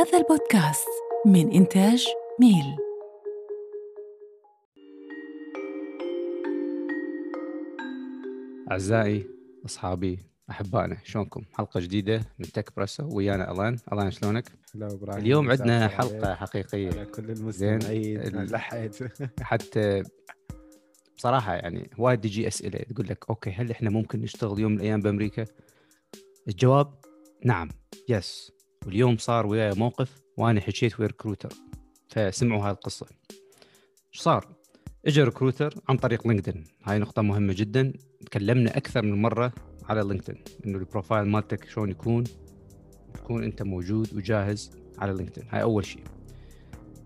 هذا البودكاست من إنتاج ميل. أعزائي أصحابي أحبائنا شلونكم؟ حلقة جديدة من Techpresso ويانا ألان. ألان شلونك؟ هلا إبراهيم. اليوم عندنا حلقة على حقيقية. كل المستمعين ال- لحيت حتى بصراحة يعني وايد تجي أسئلة تقول لك okay هل إحنا ممكن نشتغل يوم من الأيام بأمريكا؟ الجواب نعم yes واليوم صار وياي موقف وأنا حكيت ويا recruiter فسمعوا هاي القصة. إيش صار؟ اجى recruiter عن طريق LinkedIn هاي نقطة مهمة جدا. تكلمنا أكثر من مرة على LinkedIn إنه ال profile مالتك شلون يكون؟ تكون أنت موجود وجاهز على LinkedIn هاي أول شيء.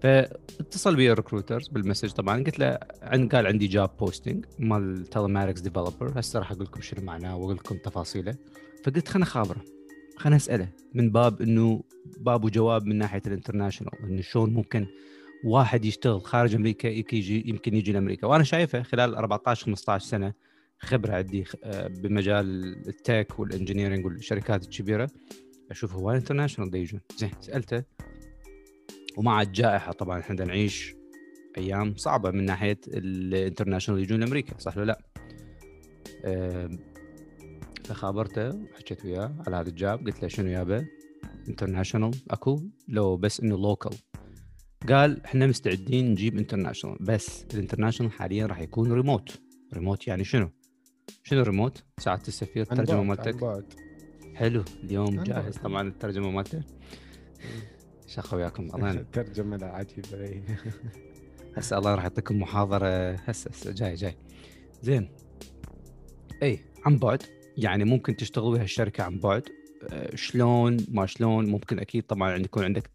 فاتصل بي ال recruiters بال message طبعا. قلت له عن قال عندي job posting مال telematics developer هسه راح أقول لكم شنو معناه وأقول لكم تفاصيله. فقلت خلنا خابره خلنا أسأله من باب إنه باب وجواب من ناحية ال international إنه شلون ممكن واحد يشتغل خارج أمريكا يجي يمكن يجي لأمريكا. وأنا شايفه خلال 14 15 سنة خبرة عندي آه، بمجال ال tech وال engineering والشركات الكبيرة أشوف هو international يجون. زين سألته. ومع الجائحة طبعا إحنا نعيش أيام صعبة من ناحية ال international يجون لأمريكا صح ولا لا؟ فخابرته وحكيت وياه على هذا ال job قلت له شنو يابا international أكو؟ لو بس إنه local قال إحنا مستعدين نجيب international بس ال international حاليا راح يكون remote remote يعني شنو؟ شنو ريموت؟ ساعة السفير الترجمة مالتك. حلو اليوم جاهز. طبعا الترجمة مالته شخة وياكم الله ترجمة لا عجيبة إي. هسه الله راح يعطيكم محاضرة. هسه هسه جاي جاي. زين. اي عن بعد. يعني ممكن تشتغل ويا الشركة عن بعد. أه، شلون؟ ما شلون؟ ممكن أكيد طبعا يكون عندك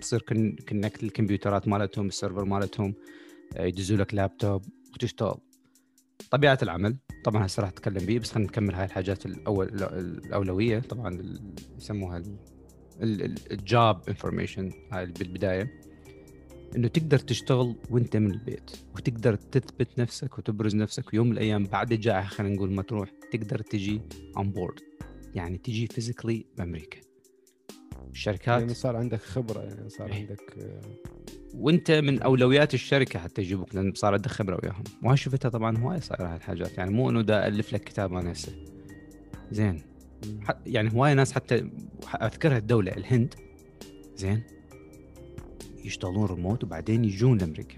تصير connect الكمبيوترات مالتهم ال server مالتهم أه، يدزوا لك لابتوب وتشتغل. طبيعة العمل طبعا هسه راح أتكلم بيه بس خلينا نكمل هاي الحاجات الأول الأولوية. طبعا يسموها ال job information هاي بالبداية. إنه تقدر تشتغل وأنت من البيت وتقدر تثبت نفسك وتبرز نفسك ويوم من الأيام بعد الجائحه خلينا نقول ما تروح تقدر تجي on board يعني تجي physically بأمريكا. الشركات يعني صار عندك خبرة يعني صار إي. عندك آه، وأنت من أولويات الشركة حتى يجيبوك لأن صار عندك خبرة وياهم. وهاي شفتها طبعا هواي صايرة هاي الحاجات. يعني مو إنه دا ألف لك كتاب أنا هسه. زين. يعني هواي ناس حتى أذكرها الدولة الهند. زين. يشتغلون ريموت وبعدين يجون لأمريكا.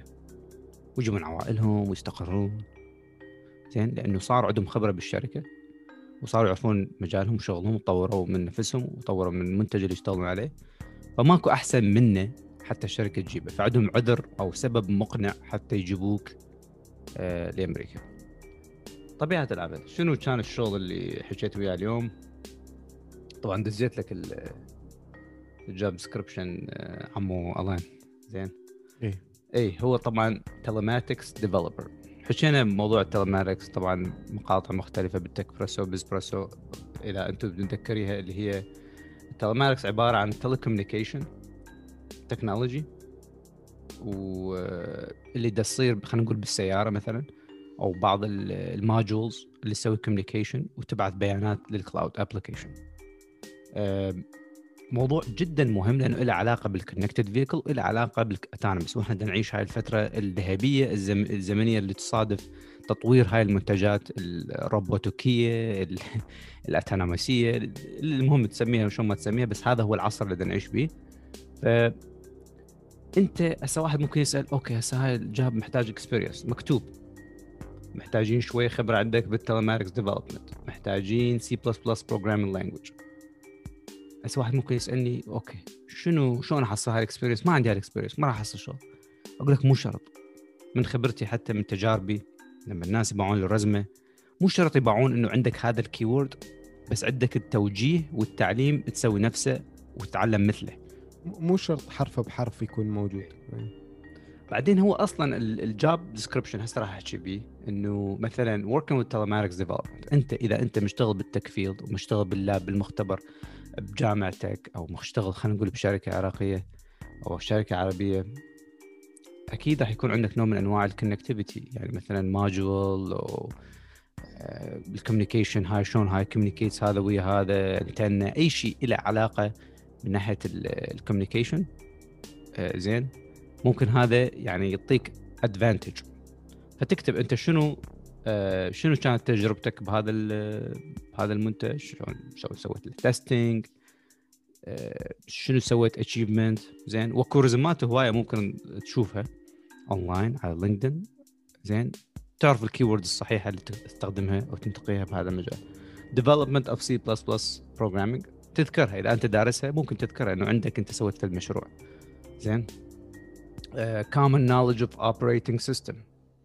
ويجوا من عوائلهم ويستقرون. زين لأنه صار عندهم خبرة بالشركة وصاروا يعرفون مجالهم وشغلهم وطوروا من نفسهم وطوروا من المنتج اللي يشتغلون عليه. فماكو أحسن منه حتى الشركة تجيبه. فعندهم عذر أو سبب مقنع حتى يجيبوك آه لأمريكا. طبيعة العمل شنو كان الشغل اللي حكيت وياه اليوم؟ طبعا دزيت لك ال- ال job description عمو الان زين؟ إي. اي هو طبعا telematics developer حكينا بموضوع ال telematics طبعا مقاطع مختلفة بال Techpresso Bizpresso اذا أنتم تتذكريها اللي هي ال telematics عبارة عن telecommunication technology واللي دا تصير خلينا نقول بالسيارة مثلا أو بعض ال- ال modules اللي تسوي communication وتبعث بيانات لل cloud application موضوع جدا مهم لأنه له علاقة بال connected vehicle وله علاقة بال autonomous وإحنا بدنا نعيش هاي الفترة الذهبية الزم... الزمنية اللي تصادف تطوير هاي المنتجات الروبوتيكيه ال- الاوتونومسيه المهم تسميها شلون ما تسميها بس هذا هو العصر اللي بدنا نعيش به ف أنت هسه واحد ممكن يسأل okay هسه هاي ال job محتاج experience مكتوب. محتاجين شوية خبرة عندك بال telematics development محتاجين C++ programming language هسه واحد ممكن يسألني okay شنو شلون احصل هاي ال experience ما عندي هاي ال experience ما راح أحصل شغل. أقول لك مو شرط. من خبرتي حتى من تجاربي لما الناس يباعون لل resume مو شرط يباعون إنه عندك هذا ال keyword بس عندك التوجيه والتعليم تسوي نفسه وتتعلم مثله. مو شرط حرف بحرف يكون موجود. بعدين هو أصلا ال job description هسه راح أحكي بيه. إنه مثلا working with telematics development أنت إذا أنت مشتغل بال tech field ومشتغل بال lab بالمختبر بجامعتك أو مشتغل خلينا نقول بشركة عراقية أو شركة عربية أكيد راح يكون عندك نوع من أنواع ال connectivity يعني مثلا module أو ال communication هاي شلون هاي communicates هذا ويا هذا انتنا أي شيء له علاقة من ناحية ال communication زين؟ ممكن هذا يعني يعطيك advantage فتكتب أنت شنو آه، شنو كانت تجربتك بهذا بهذا المنتج؟ شلون سويت ال testing آه، شنو سويت achievement زين واكو resume ات هواية ممكن تشوفها اونلاين على LinkedIn زين تعرف ال keyword الصحيحة اللي تستخدمها أو تنتقيها بهذا المجال. development of C++ programming تذكرها. إذا أنت دارسها ممكن تذكرها إنه عندك أنت سويت المشروع. زين common knowledge of operating system.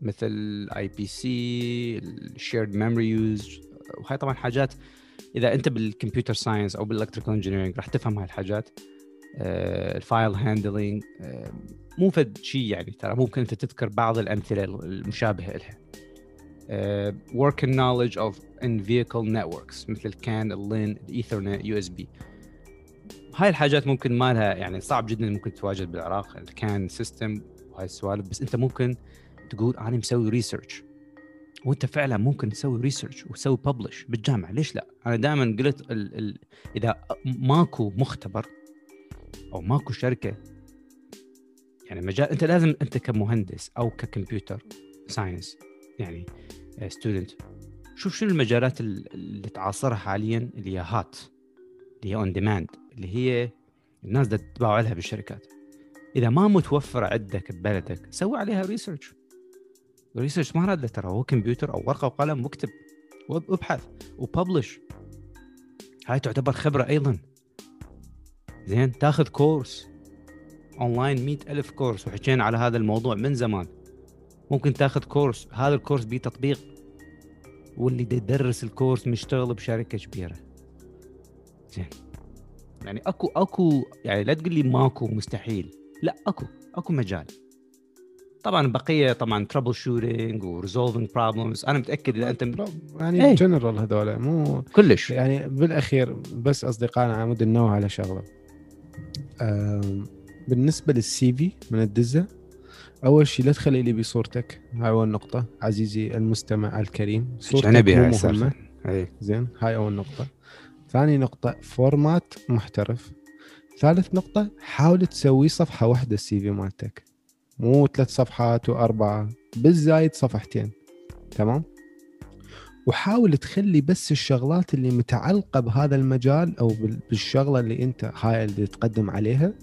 مثل IPC ال shared memory use وهي طبعا حاجات إذا أنت بال computer science أو بال electrical engineering راح تفهم هاي الحاجات. ال file handling مو فد شيء يعني ترى ممكن أنت تذكر بعض الأمثلة المشابهة لها uh, working knowledge of in vehicle networks مثل ال CAN ال LIN ال Ethernet USB هاي الحاجات ممكن ما لها يعني صعب جدا ممكن تواجد بالعراق ال CAN system وهاي السوالف بس أنت ممكن تقول أنا مسوي research وأنت فعلا ممكن تسوي research وتسوي ببلش بالجامعة. ليش لا؟ أنا دائما قلت ال ال إذا ماكو مختبر أو ماكو شركة يعني مجال أنت لازم أنت كمهندس أو ك computer science يعني student شوف شنو المجالات اللي تعاصرها حاليا اللي هي hot اللي هي on demand اللي هي الناس تتباع لها بالشركات. إذا ما متوفرة عندك ببلدك سوي عليها research research ما راد ترى هو كمبيوتر أو ورقة وقلم واكتب وابحث وببلش هاي تعتبر خبرة أيضا. زين تاخذ كورس اونلاين مئة ألف كورس وحكينا على هذا الموضوع من زمان. ممكن تاخذ كورس هذا الكورس بيه تطبيق واللي يدرس الكورس مشتغل بشركة كبيرة. زين. يعني أكو أكو يعني لا تقول لي ماكو مستحيل. لا أكو أكو مجال. طبعا بقية طبعا troubleshooting و resolving problems أنا متأكد إذا أنت يعني إيه؟ جنرال هذول مو كلش. يعني بالأخير بس أصدقائنا نود ننوه على شغلة. بالنسبة لل CV من تدزه أول شيء لا تخلي لي بصورتك هاي أول نقطة عزيزي المستمع الكريم صورتك مو مهمة. زين هاي أول نقطة. ثاني نقطة format محترف. ثالث نقطة حاول تسوي صفحة واحدة ال CV مالتك. مو ثلاث صفحات وأربعة بالزايد صفحتين تمام؟ وحاول تخلي بس الشغلات اللي متعلقة بهذا المجال أو بالشغلة اللي أنت هاي اللي تقدم عليها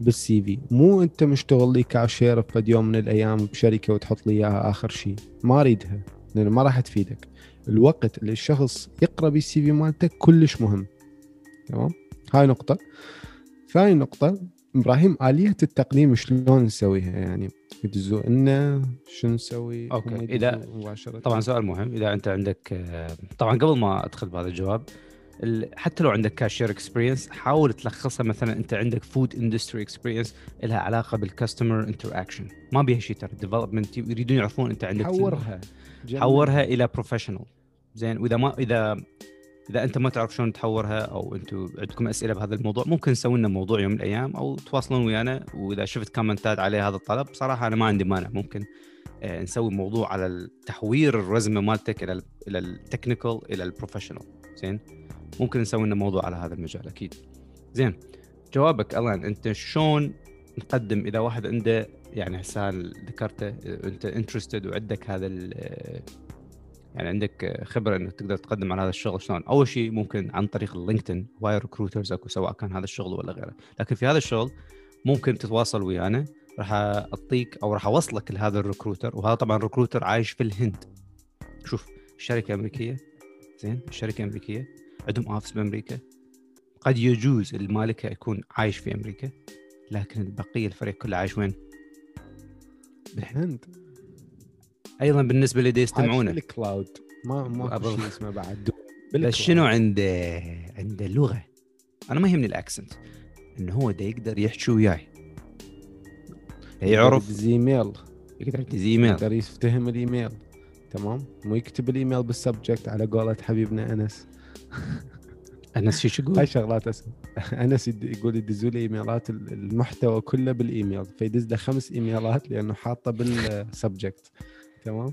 بال CV. مو أنت مشتغل لي كاشير في يوم من الأيام بشركة وتحط لي إياها آخر شيء. ما أريدها لأن ما راح تفيدك. الوقت اللي الشخص يقرأ بال CV مالتك كلش مهم تمام؟ هاي نقطة. ثاني نقطة إبراهيم آلية التقديم شلون نسويها؟ يعني يدزوا لنا شو نسوي؟ okay إذا مباشرة. طبعا سؤال مهم إذا أنت عندك آه، طبعا قبل ما أدخل بهذا الجواب حتى لو عندك cashier experience حاول تلخصها مثلا أنت عندك food industry experience لها علاقة بال customer interaction ما بيها شيء ترى development يريدون يعرفون أنت عندك حورها. حورها إلى professional زين وإذا ما إذا إذا أنت ما تعرف شلون تحورها أو أنتم عندكم أسئلة بهذا الموضوع ممكن نسوي لنا موضوع يوم من الأيام أو تواصلون ويانا. وإذا شفت كومنتات عليه هذا الطلب بصراحه أنا ما عندي مانع. ممكن آه، نسوي موضوع على تحوير ال resume مالتك إلى إلى ال technical إلى ال professional زين؟ ممكن نسوي لنا موضوع على هذا المجال أكيد. زين جوابك ألان أنت شلون نقدم إذا واحد عنده يعني هسه ذكرته أنت interested وعندك هذا يعني عندك خبرة إنك تقدر تقدم على هذا الشغل شلون؟ أول شيء ممكن عن طريق ال LinkedIn هواي recruiters أكو سواء كان هذا الشغل ولا غيره، لكن في هذا الشغل ممكن تتواصل ويانا. راح أعطيك أو راح أوصلك لهذا ال recruiter وهذا طبعا recruiter عايش في الهند. شوف الشركة أمريكية. زين الشركة أمريكية. عندهم office بأمريكا. قد يجوز المالكة يكون عايش في أمريكا لكن البقية الفريق كله عايش وين؟ بالهند. أيضا بالنسبة اللي يستمعونه. ال cloud ما ما شيء اسمه بعد. بس شنو عنده عنده لغة؟ أنا ما يهمني ال accent. إنه هو ده يقدر يحكي وياي. يعرف. زيميل يقدر يكتب ايميل يقدر يفتهم الإيميل. تمام؟ مو يكتب الإيميل بال subject على قولة حبيبنا أنس. أنس شو يقول؟ هاي شغلات اسم أنس يقول يدزوا لي إيميلات المحتوى كله بالإيميل فيدز له خمس إيميلات لأنه حاطه بال subject. تمام؟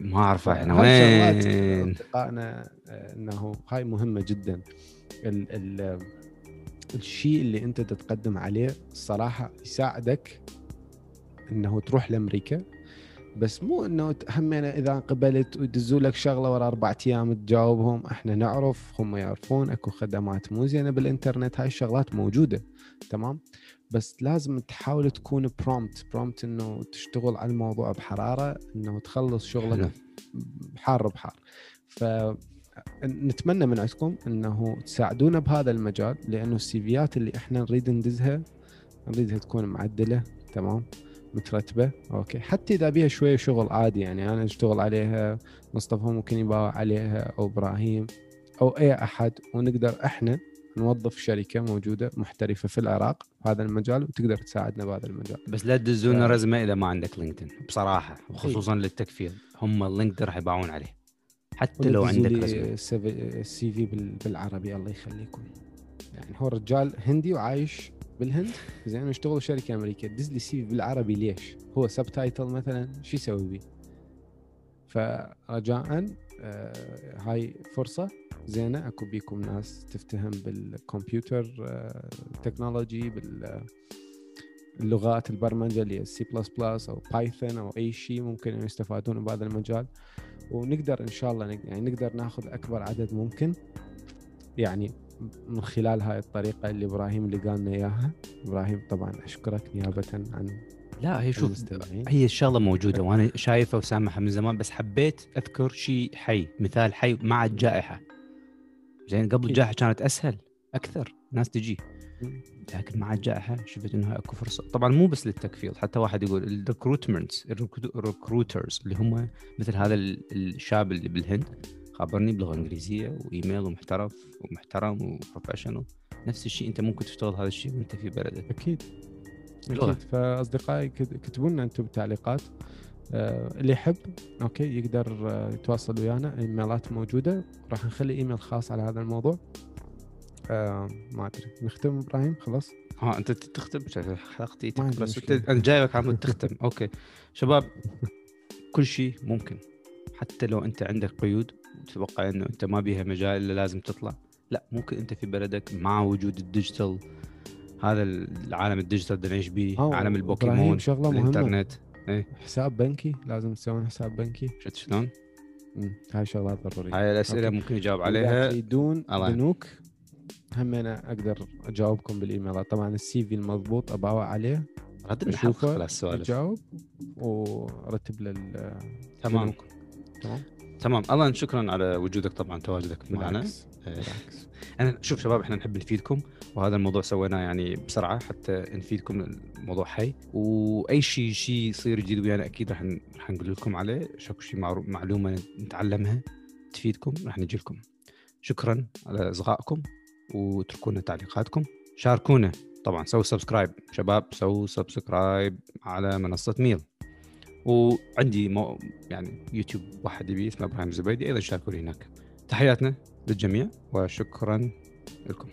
ما أعرف إحنا وين؟ أصدقائنا إنه هاي مهمة جدا. ال ال الشيء اللي أنت تتقدم عليه الصراحه يساعدك إنه تروح لأمريكا. بس مو إنه همنا إذا قبلت ويدزوا لك شغلة ورا أربع أيام تجاوبهم إحنا نعرف هم يعرفون أكو خدمات مو زينة بالإنترنت هاي الشغلات موجودة تمام؟ بس لازم تحاول تكون برومت برومت إنه تشتغل على الموضوع بحرارة إنه تخلص شغلك حار بحار ف نتمنى من عندكم إنه تساعدونا بهذا المجال لأنه السيفيات اللي إحنا نريد ندزها نريدها تكون معدلة تمام؟ مترتبة. أوكي. حتى إذا بيها شوية شغل عادي يعني. أنا أشتغل عليها مصطفى ممكن يباوع عليها أو إبراهيم أو أي أحد. ونقدر إحنا نوظف شركة موجودة محترفة في العراق في هذا المجال وتقدر تساعدنا بهذا المجال. بس لا تدزونا ف- resume إذا ما عندك LinkedIn بصراحة. وخصوصا للتكفير. هم ال LinkedIn راح يباوعون عليه. حتى لو عندك resume. ال CV بالعربي الله يخليكم. يعني هو رجال هندي وعايش بالهند؟ زين ويشتغل شركة أمريكية. دز لي CV بالعربي ليش؟ هو subtitle مثلا شو يسوي بيه؟ فرجاء آه هاي فرصة زينة. أكو بيكم ناس تفتهم بالكمبيوتر آه تكنولوجي بال اللغات البرمجة اللي ال C plus plus أو Python أو أي شيء ممكن يستفادون بهذا المجال. ونقدر إن شاء الله يعني نقدر ناخذ أكبر عدد ممكن. يعني من خلال هاي الطريقة اللي إبراهيم اللي قال لنا إياها إبراهيم طبعا أشكرك نيابه عن لا هي شوف. هي الشغلة موجودة وأنا شايفها وسامعها من زمان بس حبيت أذكر شيء حي مثال حي مع الجائحة زين قبل. الجائحة كانت أسهل أكثر ناس تجي. لكن مع الجائحة شفت انه أكو فرصة طبعا مو بس للتكفيل حتى واحد يقول الريكروتمنت ال recruiters اللي هم مثل هذا ال- الشاب اللي بالهند خابرني بلغة إنجليزية وإيميل ومحترف ومحترم و professional نفس الشيء أنت ممكن تشتغل هذا الشيء وأنت في بلدك. أكيد. لغة. أكيد. فأصدقائي كت- كتبوا لنا أنتم بالتعليقات آه، اللي يحب أوكي يقدر آه، يتواصل ويانا. الايميلات موجودة. راح نخلي إيميل خاص على هذا الموضوع. آه، ما أدري. نختم إبراهيم؟ خلاص. ها أنت تختم؟ حلقتي بس أنا جايبك عم تختم. أوكي. شباب كل شيء ممكن. حتى لو أنت عندك قيود وتتوقع إنه أنت ما بيها مجال إلا لازم تطلع. لا ممكن أنت في بلدك مع وجود ال digital هذا العالم ال digital اللي نعيش أو عالم البوكيمون شغلة الإنترنت. حساب بنكي؟ لازم تسوون حساب بنكي. شفت شلون؟ هاي شغلات ضرورية. هاي الأسئلة أوكي. ممكن يجاوب عليها. الله. بنوك هم أنا أقدر أجاوبكم بالإيميلات. طبعا السي في المضبوط أباوع عليه. حلقه خلاص السوالف. أجاوب وأرتب لل تمام. تمام؟ تمام. الله شكرا على وجودك طبعا تواجدك معنا. بالعكس. إيه. بالعكس. أنا شوف شباب إحنا نحب نفيدكم وهذا الموضوع سويناه يعني بسرعة حتى نفيدكم الموضوع حي. وأي شيء شيء يصير جديد ويانا أكيد راح راح نقول لكم عليه. شكو شيء معلومة نتعلمها تفيدكم راح نجي لكم. شكرا على اصغائكم واتركوا لنا تعليقاتكم. شاركونا. طبعا سووا subscribe. شباب سووا subscribe على منصة ميل. وعندي مو يعني يوتيوب واحد يبي اسمه إبراهيم الزبيدي أيضا شاركوني هناك. تحياتنا للجميع وشكرا لكم.